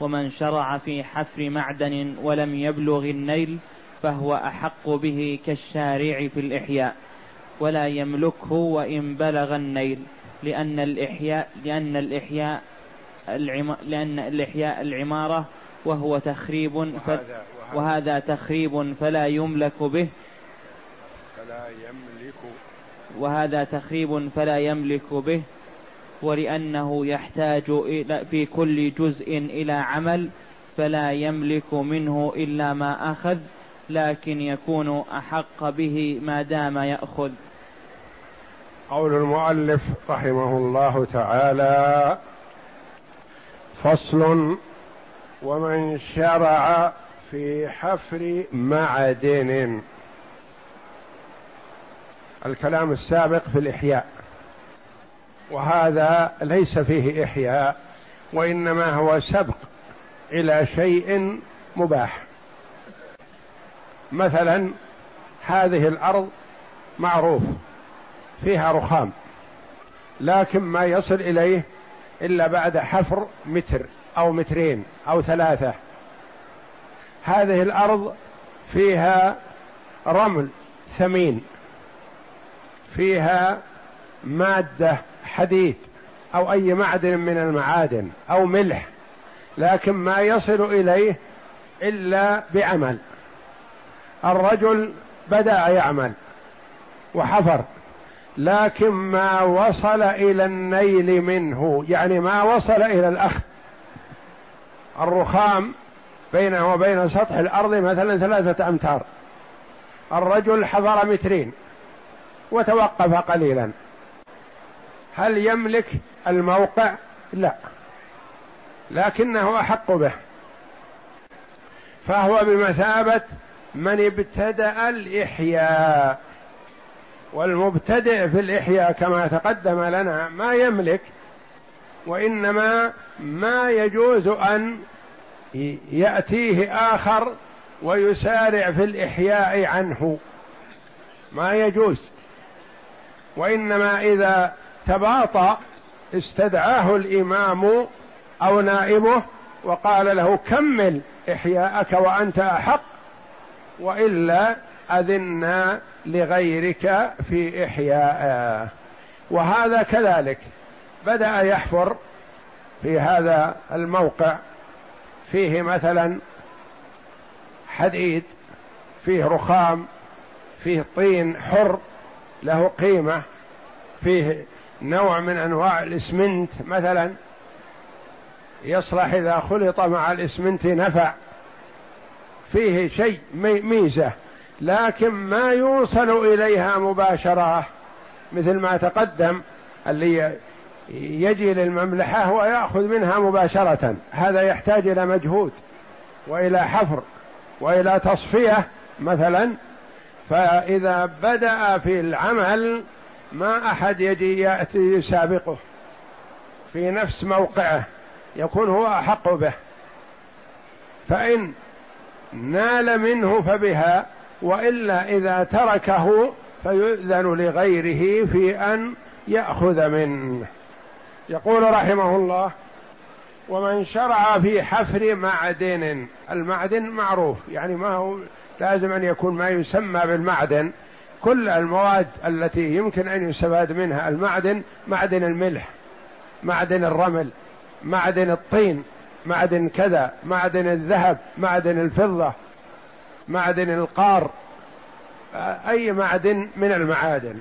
ومن شرع في حفر معدن ولم يبلغ النيل فهو أحق به كالشارع في الإحياء ولا يملكه وإن بلغ النيل لأن الإحياء لأن الإحياء العم لأن الإحياء العمارة وهو تخريب ف وهذا تخريب فلا يملك به. فلا يملك وهذا تخريب فلا يملك به. ولأنه يحتاج إلى في كل جزء إلى عمل فلا يملك منه إلا ما أخذ لكن يكون أحق به ما دام يأخذ. قول المؤلف رحمه الله تعالى فصل ومن شرع في حفر معدن. الكلام السابق في الإحياء. وهذا ليس فيه إحياء وإنما هو سبق إلى شيء مباح. مثلا هذه الأرض معروف فيها رخام لكن ما يصل إليه إلا بعد حفر متر أو مترين أو ثلاثة. هذه الأرض فيها رمل ثمين فيها مادة حديد أو أي معدن من المعادن أو ملح لكن ما يصل إليه إلا بعمل. الرجل بدأ يعمل وحفر لكن ما وصل إلى النيل منه يعني ما وصل إلى الاخذ الرخام بينه وبين سطح الأرض مثلا ثلاثة أمتار. الرجل حفر مترين وتوقف قليلا. هل يملك الموقع؟ لا. لكنه أحق به. فهو بمثابة من ابتدأ الإحياء. والمبتدئ في الإحياء كما تقدم لنا ما يملك وإنما ما يجوز أن يأتيه آخر ويسارع في الإحياء عنه. ما يجوز. وإنما إذا تباطأ استدعاه الإمام أو نائبه وقال له كمل إحياءك وأنت أحق وإلا أذنا لغيرك في إحياء وهذا كذلك. بدأ يحفر في هذا الموقع. فيه مثلا حديد فيه رخام فيه طين حر له قيمة فيه نوع من أنواع الإسمنت مثلا يصلح إذا خلط مع الإسمنت نفع. فيه شيء ميزة لكن ما يوصل إليها مباشرة مثل ما تقدم اللي يجي للمملحة ويأخذ منها مباشرة. هذا يحتاج إلى مجهود وإلى حفر وإلى تصفية مثلا. فإذا بدأ في العمل ما أحد يجي يأتي يسابقه. في نفس موقعه يكون هو أحق به. فإن نال منه فبها وإلا إذا تركه فيؤذن لغيره في أن يأخذ منه. يقول رحمه الله ومن شرع في حفر معدن المعدن معروف يعني ما هو لازم أن يكون ما يسمى بالمعدن. كل المواد التي يمكن أن يستفاد منها المعدن معدن الملح معدن الرمل معدن الطين معدن كذا معدن الذهب معدن الفضة معدن القار أي معدن من المعادن.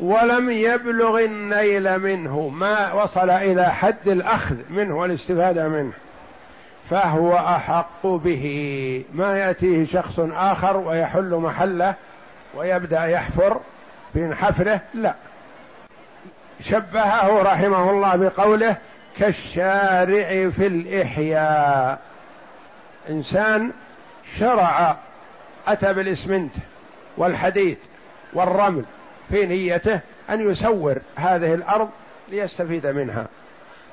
ولم يبلغ النيل منه ما وصل إلى حد الأخذ منه والاستفادة منه. فهو أحق به. ما يأتيه شخص آخر ويحل محله ويبدأ يحفر في حفره؟ لا. شبهه رحمه الله بقوله كالشارع في الإحياء. إنسان شرع أتى بالإسمنت والحديد والرمل في نيته أن يسور هذه الأرض ليستفيد منها.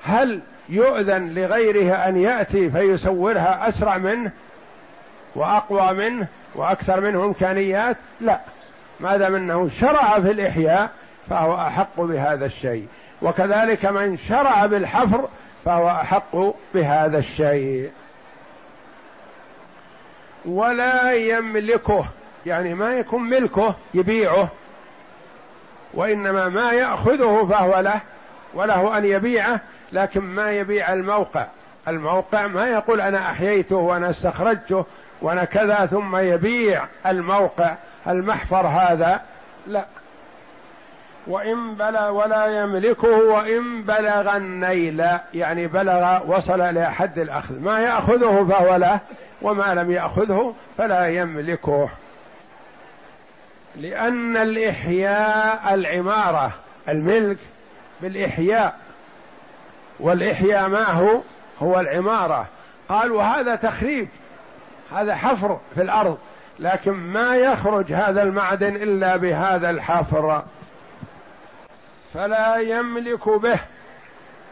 هل يؤذن لغيره أن يأتي فيسورها أسرع منه وأقوى منه وأكثر منه إمكانيات؟ لا. ما دام أنه شرع في الإحياء فهو أحق بهذا الشيء. وكذلك من شرع بالحفر فهو أحق بهذا الشيء. ولا يملكه يعني ما يكون ملكه يبيعه وإنما ما يأخذه فهو له وله أن يبيعه لكن ما يبيع الموقع. الموقع ما يقول أنا أحييته وأنا استخرجته وأنا كذا ثم يبيع الموقع. المحفر هذا لا. وإن بلغ ولا يملكه وإن بلغ النيل. يعني بلغ وصل إلى حد الأخذ. ما يأخذه فهو له وما لم يأخذه فلا يملكه. لأن الإحياء العمارة الملك بالإحياء والإحياء ما هو هو العمارة. قال وهذا تخريب هذا حفر في الأرض لكن ما يخرج هذا المعدن إلا بهذا الحفر. فلا يملك به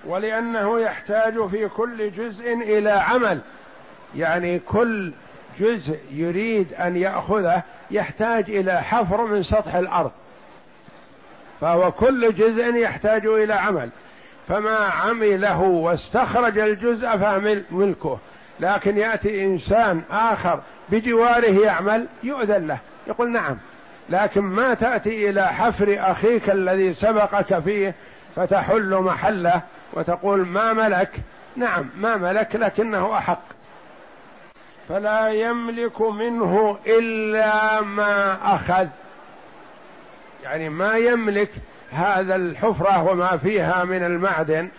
ولأنه يحتاج في كل جزء إلى عمل. يعني كل جزء يريد أن يأخذه يحتاج إلى حفر من سطح الأرض. فهو كل جزء يحتاج إلى عمل. فما عمله واستخرج الجزء فملكه لكن يأتي إنسان آخر بجواره يعمل يؤذن له. يقول نعم. لكن ما تأتي إلى حفر أخيك الذي سبقك فيه فتحل محله وتقول ما ملك؟ نعم ما ملك لكنه أحق. فلا يملك منه إلا ما أخذ. يعني ما يملك هذا الحفرة وما فيها من المعدن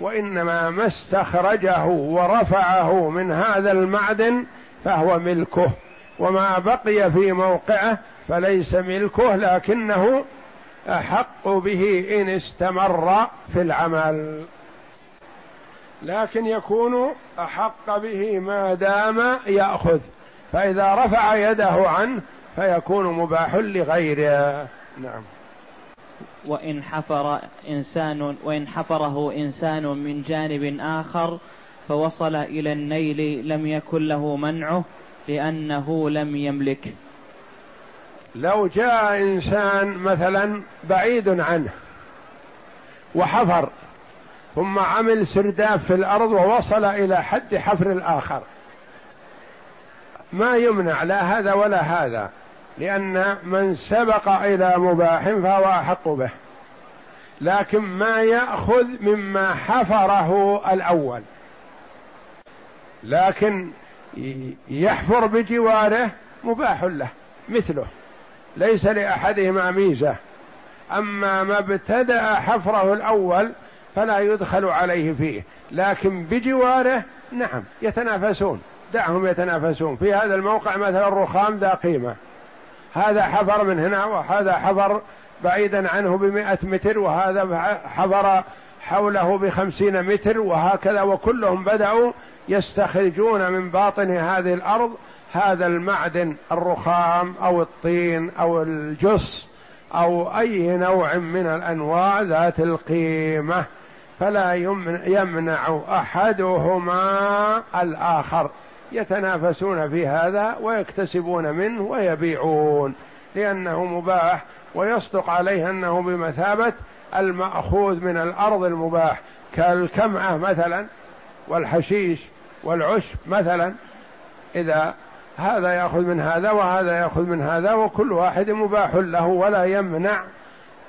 وإنما ما استخرجه ورفعه من هذا المعدن فهو ملكه. وما بقي في موقعه فليس ملكه لكنه أحق به إن استمر في العمل. لكن يكون أحق به ما دام يأخذ فإذا رفع يده عنه فيكون مباح لغيره. نعم. وإن حفر إنسان وإن حفره إنسان من جانب آخر فوصل إلى النيل لم يكن له منعه لأنه لم يملك. لو جاء إنسان مثلا بعيد عنه وحفر ثم عمل سرداب في الأرض ووصل إلى حد حفر الآخر ما يمنع لا هذا ولا هذا. لأن من سبق إلى مباح فهو أحق به. لكن ما يأخذ مما حفره الأول. لكن يحفر بجواره مباح له مثله. ليس لأحدهما ميزة. أما ما ابتدأ حفره الأول فلا يدخل عليه فيه. لكن بجواره نعم يتنافسون. دعهم يتنافسون. في هذا الموقع مثلا الرخام ذا قيمة. هذا حفر من هنا وهذا حفر بعيدا عنه بمئة متر وهذا حفر حوله بخمسين متر وهكذا وكلهم بدأوا يستخرجون من باطن هذه الأرض هذا المعدن الرخام أو الطين أو الجص أو أي نوع من الأنواع ذات القيمة. فلا يمنع أحدهما الآخر. يتنافسون في هذا ويكتسبون منه ويبيعون لأنه مباح ويصدق عليه أنه بمثابة المأخوذ من الأرض المباح كالكمعة مثلا والحشيش والعشب مثلا. إذا هذا يأخذ من هذا وهذا يأخذ من هذا وكل واحد مباح له ولا يمنع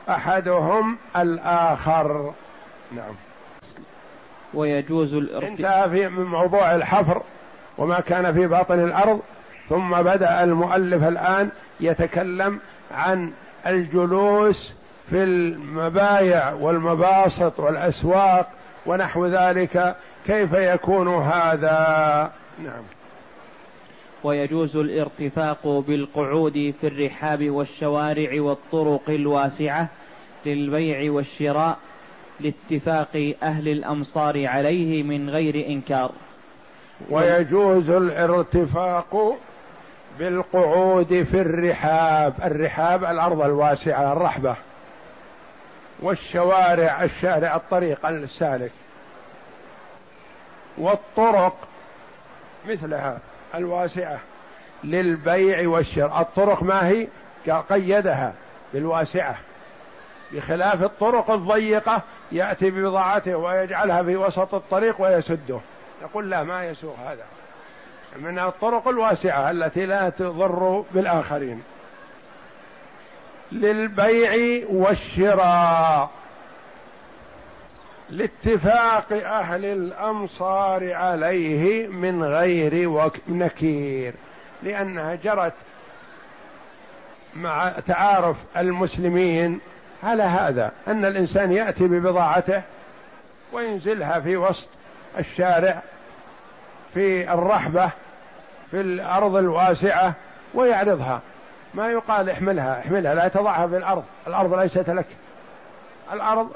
أحدهم الآخر. نعم. ويجوز انتهى في من موضوع الحفر. وما كان في باطن الأرض ثم بدأ المؤلف الآن يتكلم عن الجلوس في المبايع والمباسط والأسواق ونحو ذلك كيف يكون هذا؟ نعم. ويجوز الارتفاق بالقعود في الرحاب والشوارع والطرق الواسعة للبيع والشراء لاتفاق أهل الأمصار عليه من غير إنكار. ويجوز الارتفاق بالقعود في الرحاب. الرحاب الأرض الواسعة الرحبة. والشوارع الشارع الطريق السالك. والطرق مثلها الواسعة للبيع والشراء. الطرق ما هي؟ قيدها بالواسعة. بخلاف الطرق الضيقة يأتي ببضاعته ويجعلها في وسط الطريق ويسده. يقول لا ما يسوق هذا. من الطرق الواسعة التي لا تضر بالآخرين. للبيع والشراء. لاتفاق أهل الأمصار عليه من غير نكير. لأنها جرت مع تعارف المسلمين على هذا. أن الإنسان يأتي ببضاعته وينزلها في وسط الشارع في الرحبة في الأرض الواسعة ويعرضها. ما يقال احملها احملها لا تضعها في الأرض. الأرض ليست لك. الأرض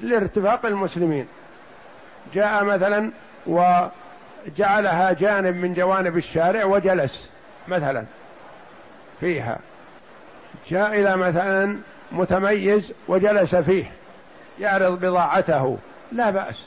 لارتفاق المسلمين. جاء مثلا وجعلها جانب من جوانب الشارع وجلس مثلا فيها. جاء إلى مثلا متميز وجلس فيه يعرض بضاعته. لا بأس.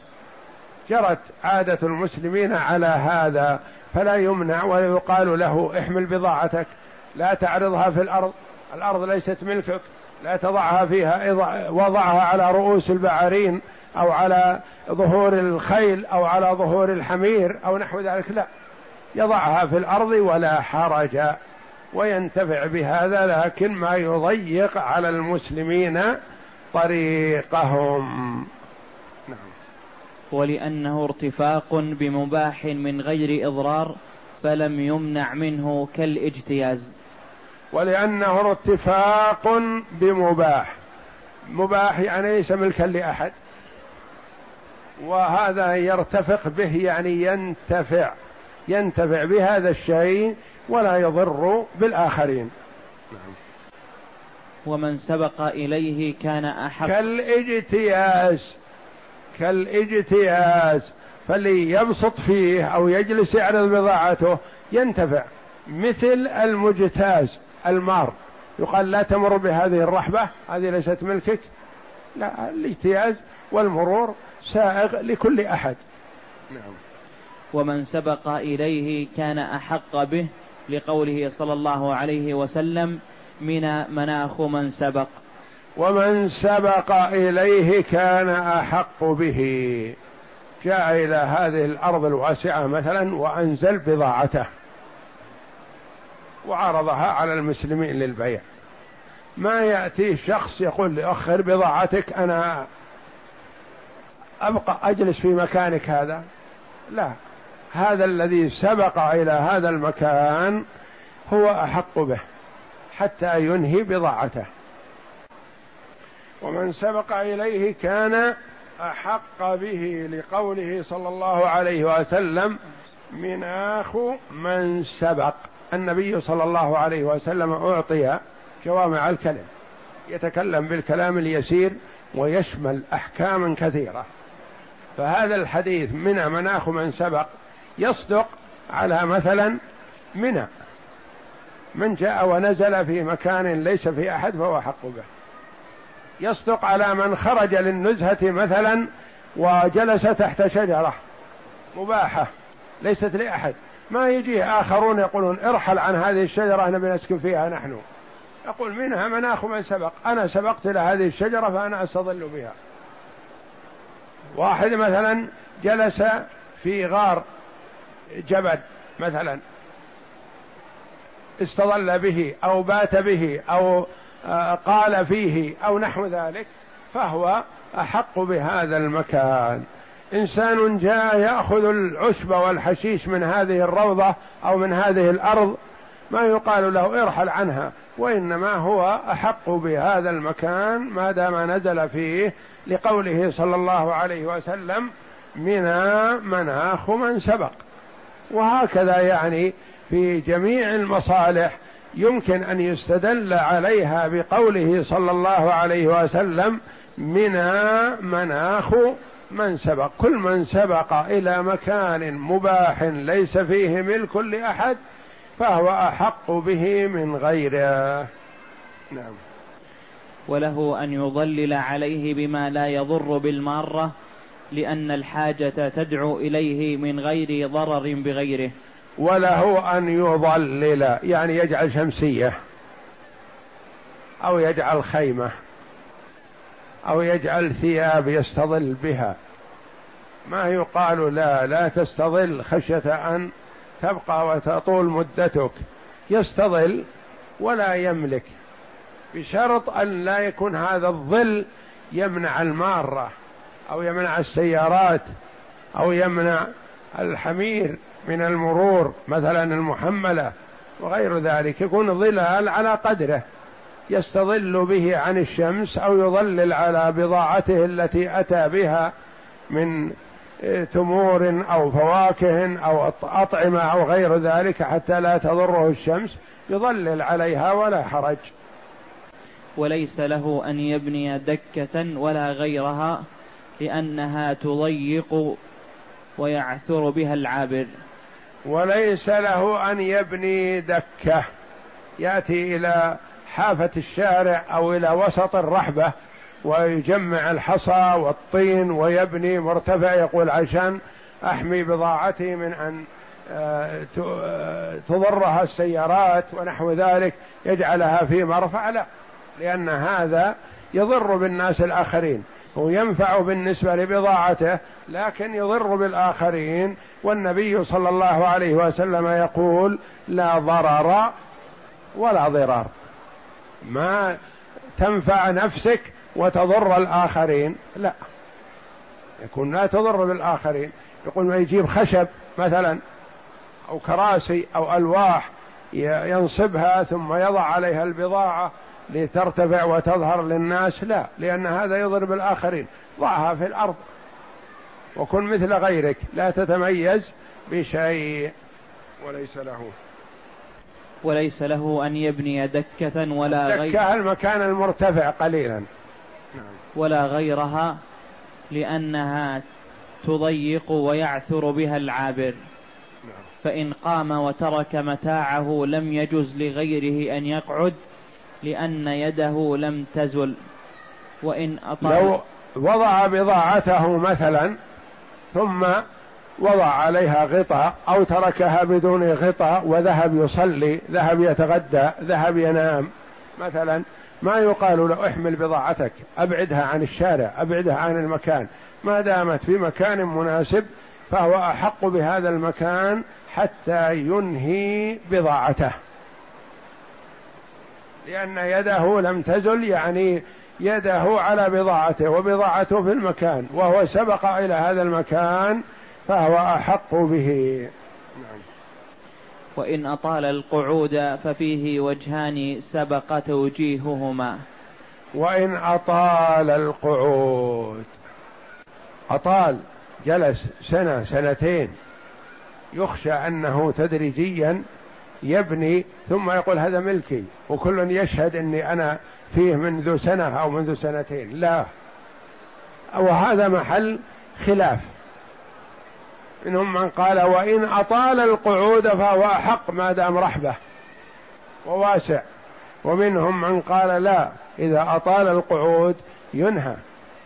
جرت عادة المسلمين على هذا فلا يمنع ولا يقال له احمل بضاعتك لا تعرضها في الأرض الأرض ليست ملكك لا تضعها فيها وضعها على رؤوس البعارين أو على ظهور الخيل أو على ظهور الحمير أو نحو ذلك لا. يضعها في الأرض ولا حرج وينتفع بهذا لكن ما يضيق على المسلمين طريقهم. ولأنه ارتفاق بمباح من غير إضرار فلم يمنع منه كالاجتياز. ولأنه ارتفاق بمباح. مباح يعني ليس ملكا لأحد. وهذا يرتفق به يعني ينتفع. ينتفع بهذا الشيء ولا يضر بالآخرين. ومن سبق إليه كان أحق. كالاجتياز. كالاجتياز فاللي يبسط فيه أو يجلس يعرض بضاعته ينتفع. مثل المجتاز المار. يقال لا تمر بهذه الرحبة هذه ليست ملكك. لا الاجتياز والمرور سائغ لكل أحد. نعم. ومن سبق إليه كان أحق به لقوله صلى الله عليه وسلم من مناخ من سبق. ومن سبق إليه كان أحق به. جاء إلى هذه الأرض الواسعة مثلا وأنزل بضاعته وعرضها على المسلمين للبيع. ما يأتي شخص يقول لأخر بضاعتك أنا أبقى أجلس في مكانك هذا. لا هذا الذي سبق إلى هذا المكان هو أحق به حتى ينهي بضاعته. ومن سبق إليه كان أحق به لقوله صلى الله عليه وسلم مناخ من سبق. النبي صلى الله عليه وسلم أعطي جوامع الكلم يتكلم بالكلام اليسير ويشمل أحكاما كثيرة. فهذا الحديث من مناخ من سبق يصدق على مثلا منى من جاء ونزل في مكان ليس في أحد فهو حق به. يصدق على من خرج للنزهة مثلا وجلس تحت شجرة مباحة ليست لأحد. ما يجي آخرون يقولون ارحل عن هذه الشجرة نبي نسكن فيها نحن. يقول منها مناخ من سبق. أنا سبقت إلى هذه الشجرة فأنا أستظل بها. واحد مثلا جلس في غار جبل مثلا استظل به أو بات به أو قال فيه أو نحو ذلك فهو أحق بهذا المكان. إنسان جاء يأخذ العشب والحشيش من هذه الروضة أو من هذه الأرض ما يقال له ارحل عنها وإنما هو أحق بهذا المكان ما دام نزل فيه لقوله صلى الله عليه وسلم منا مناخ من سبق وهكذا يعني في جميع المصالح. يمكن أن يستدل عليها بقوله صلى الله عليه وسلم منى مناخ من سبق. كل من سبق إلى مكان مباح ليس فيه ملك لأحد فهو أحق به من غيره. نعم. وله أن يضلل عليه بما لا يضر بالمارة لأن الحاجة تدعو إليه من غير ضرر بغيره. وله أن يضلل يعني يجعل شمسية أو يجعل خيمة أو يجعل ثياب يستظل بها. ما يقال لا لا تستظل خشية أن تبقى وتطول مدتك. يستظل ولا يملك بشرط أن لا يكون هذا الظل يمنع المارة أو يمنع السيارات أو يمنع الحمير من المرور مثلا المحملة وغير ذلك يكون ظلال على قدره يستظل به عن الشمس أو يظلل على بضاعته التي أتى بها من تمور أو فواكه أو أطعمة أو غير ذلك حتى لا تضره الشمس يظلل عليها ولا حرج. وليس له أن يبني دكة ولا غيرها لأنها تضيق ويعثر بها العابر وليس له أن يبني دكة. يأتي إلى حافة الشارع أو إلى وسط الرحبة ويجمع الحصى والطين ويبني مرتفع يقول عشان أحمي بضاعتي من أن آه، آه، تضرها السيارات ونحو ذلك يجعلها في مرفع لا لأن هذا يضر بالناس الآخرين. هو ينفع بالنسبة لبضاعته لكن يضر بالآخرين. والنبي صلى الله عليه وسلم يقول لا ضرر ولا ضرار. ما تنفع نفسك وتضر الآخرين. لا. يكون لا تضر بالآخرين. يقول ما يجيب خشب مثلا أو كراسي أو ألواح ينصبها ثم يضع عليها البضاعة. لترتفع وتظهر للناس لا لأن هذا يضر بالآخرين ضعها في الأرض. وكن مثل غيرك لا تتميز بشيء. وليس له. وليس له أن يبني دكة ولا غير دكة المكان المرتفع قليلا. نعم. ولا غيرها لأنها تضيق ويعثر بها العابر. نعم. فإن قام وترك متاعه لم يجز لغيره أن يقعد لأن يده لم تزل وإن أطال لو وضع بضاعته مثلا ثم وضع عليها غطاء أو تركها بدون غطاء وذهب يصلي ذهب يتغدى ذهب ينام مثلا ما يقال له احمل بضاعتك أبعدها عن الشارع أبعدها عن المكان. ما دامت في مكان مناسب فهو أحق بهذا المكان حتى ينهي بضاعته. لأن يده لم تزل يعني يده على بضاعته وبضاعته في المكان وهو سبق إلى هذا المكان فهو أحق به نعم. وإن أطال القعود ففيه وجهان سبق توجيههما وإن أطال القعود أطال جلس سنة سنتين يخشى أنه تدريجيا يبني ثم يقول هذا ملكي وكل يشهد أني أنا فيه منذ سنة أو منذ سنتين. لا. وهذا محل خلاف. منهم من قال وإن أطال القعود فهو أحق ما دام رحبة وواسع. ومنهم من قال لا إذا أطال القعود ينهى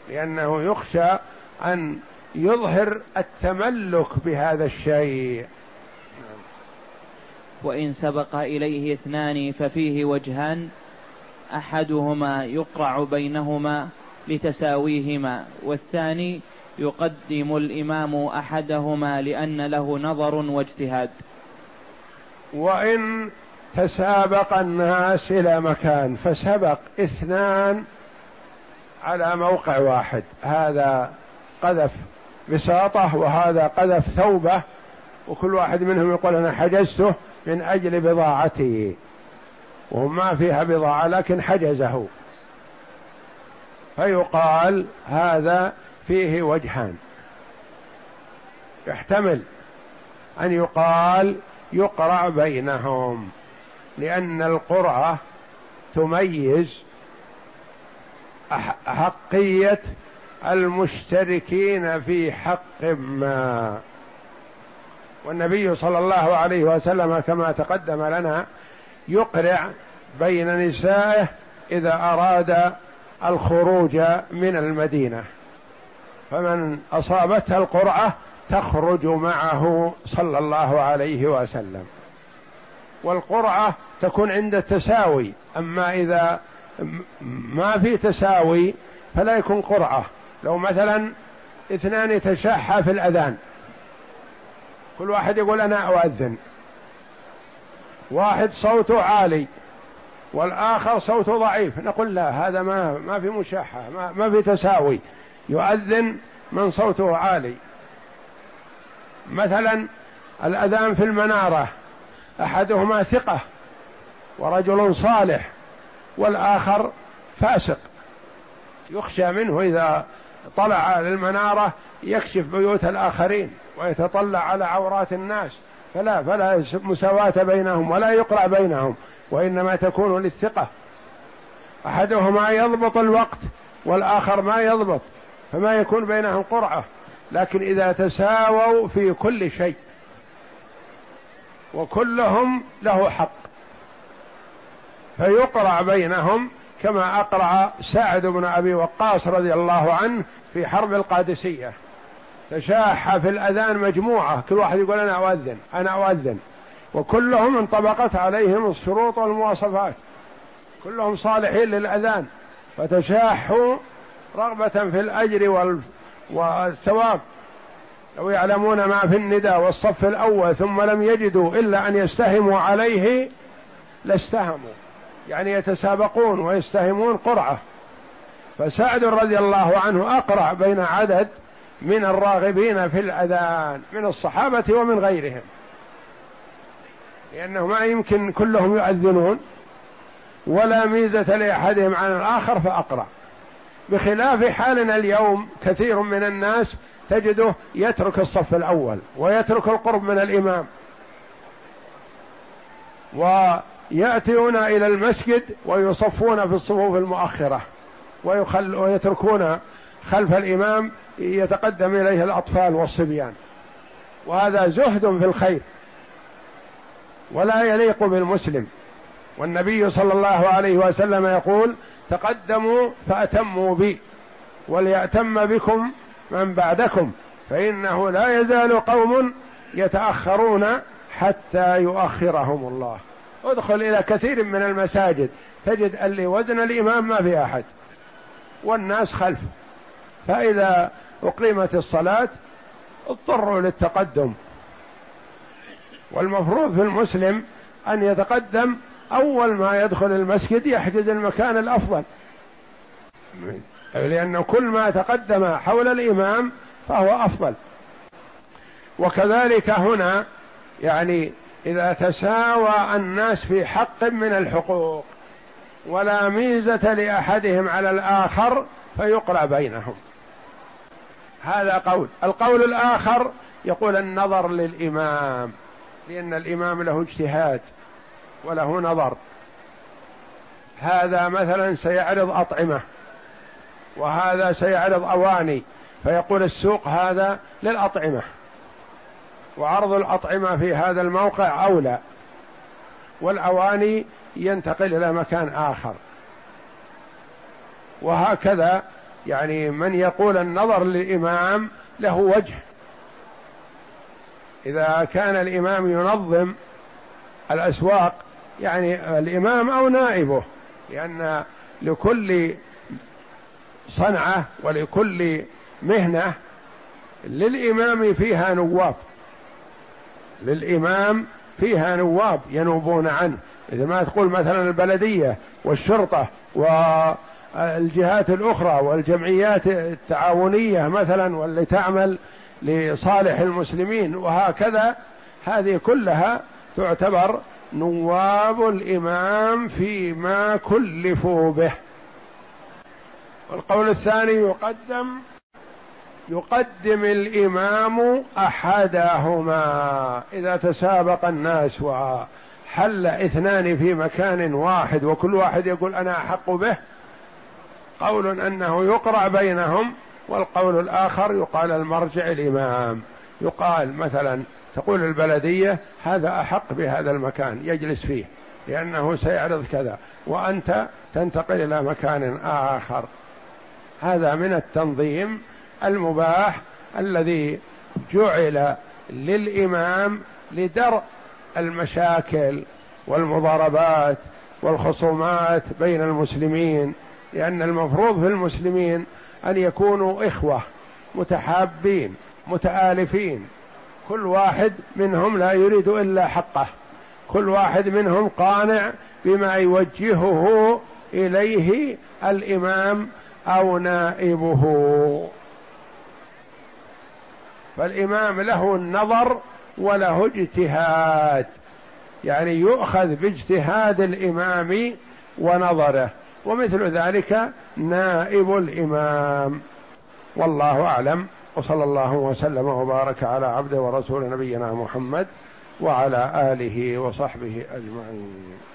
لأنه يخشى أن يظهر التملك بهذا الشيء. وإن سبق إليه اثنان ففيه وجهان أحدهما يقرع بينهما لتساويهما والثاني يقدم الإمام أحدهما لأن له نظر واجتهاد. وإن تسابق الناس إلى مكان فسبق اثنان على موقع واحد. هذا قذف بساطة وهذا قذف ثوبة وكل واحد منهم يقول أنا حجزته من أجل بضاعتي وما فيها بضاعة لكن حجزه. فيقال هذا فيه وجهان. يحتمل أن يقال يقرع بينهم لأن القرعه تميز أحقية المشتركين في حق ما. والنبي صلى الله عليه وسلم كما تقدم لنا يقرع بين نسائه إذا أراد الخروج من المدينة. فمن اصابتها القرعة تخرج معه صلى الله عليه وسلم. والقرعة تكون عند التساوي أما إذا ما في تساوي فلا يكون قرعة. لو مثلا اثنان يتشاحى في الأذان كل واحد يقول أنا أؤذن. واحد صوته عالي والآخر صوته ضعيف. نقول لا هذا ما ما في مشاحة ما, ما في تساوي. يؤذن من صوته عالي. مثلا الأذان في المنارة أحدهما ثقة ورجل صالح والآخر فاسق. يخشى منه إذا طلع للمنارة يكشف بيوت الآخرين. ويتطلع على عورات الناس فلا فلا مساواة بينهم ولا يقرأ بينهم وإنما تكون للثقة. أحدهما يضبط الوقت والآخر ما يضبط فما يكون بينهم قرعة لكن إذا تساووا في كل شيء وكلهم له حق فيقرع بينهم كما أقرع سعد بن أبي وقاص رضي الله عنه في حرب القادسية. تشاح في الأذان مجموعة. كل واحد يقول أنا أؤذن أنا أؤذن. وكلهم انطبقت عليهم الشروط والمواصفات. كلهم صالحين للأذان. فتشاحوا رغبة في الأجر والثواب. لو يعلمون ما في الندى والصف الأول ثم لم يجدوا إلا أن يستهموا عليه لاستهموا. يعني يتسابقون ويستهمون قرعة. فسعد رضي الله عنه أقرع بين عدد من الراغبين في الأذان من الصحابة ومن غيرهم. لأنه ما يمكن كلهم يؤذنون ولا ميزة لأحدهم عن الآخر فأقرأ. بخلاف حالنا اليوم كثير من الناس تجده يترك الصف الأول ويترك القرب من الإمام. ويأتون إلى المسجد ويصفون في الصفوف المؤخرة ويخل ويتركون خلف الإمام يتقدم إليه الأطفال والصبيان. وهذا زهد في الخير ولا يليق بالمسلم. والنبي صلى الله عليه وسلم يقول تقدموا فأتموا بي وليأتم بكم من بعدكم فإنه لا يزال قوم يتأخرون حتى يؤخرهم الله. ادخل إلى كثير من المساجد تجد اللي وزن الإمام ما في أحد والناس خلف. فإذا أقيمت الصلاة اضطروا للتقدم. والمفروض في المسلم أن يتقدم أول ما يدخل المسجد يحجز المكان الأفضل. لأنه كل ما تقدم حول الإمام فهو أفضل. وكذلك هنا يعني إذا تساوى الناس في حق من الحقوق ولا ميزة لأحدهم على الآخر فيقرأ بينهم. هذا قول. القول الآخر يقول النظر للإمام لأن الإمام له اجتهاد وله نظر. هذا مثلا سيعرض أطعمة وهذا سيعرض أواني فيقول السوق هذا للأطعمة. وعرض الأطعمة في هذا الموقع أولى والأواني ينتقل إلى مكان آخر. وهكذا يعني من يقول النظر للإمام له وجه. إذا كان الإمام ينظم الأسواق يعني الإمام أو نائبه لأن لكل صنعة ولكل مهنة للإمام فيها نواب. للإمام فيها نواب ينوبون عنه. إذا ما تقول مثلا البلدية والشرطة والجهات الأخرى والجمعيات التعاونية مثلا واللي تعمل لصالح المسلمين وهكذا هذه كلها تعتبر نواب الإمام فيما كلفوا به. والقول الثاني يقدم يقدم الإمام أحدهما. إذا تسابق الناس وحل اثنان في مكان واحد وكل واحد يقول أنا أحق به قول أنه يقرأ بينهم والقول الآخر يقال المرجع الإمام. يقال مثلا تقول البلدية هذا أحق بهذا المكان يجلس فيه لأنه سيعرض كذا. وأنت تنتقل إلى مكان آخر. هذا من التنظيم المباح الذي جعل للإمام لدرء المشاكل والمضاربات والخصومات بين المسلمين. لأن المفروض في المسلمين أن يكونوا إخوة متحابين متآلفين. كل واحد منهم لا يريد إلا حقه. كل واحد منهم قانع بما يوجهه إليه الإمام أو نائبه. فالإمام له النظر وله اجتهاد يعني يؤخذ باجتهاد الإمام ونظره. ومثل ذلك نائب الإمام. والله أعلم. وصلى الله وسلم وبارك على عبده ورسول نبينا محمد وعلى آله وصحبه أجمعين.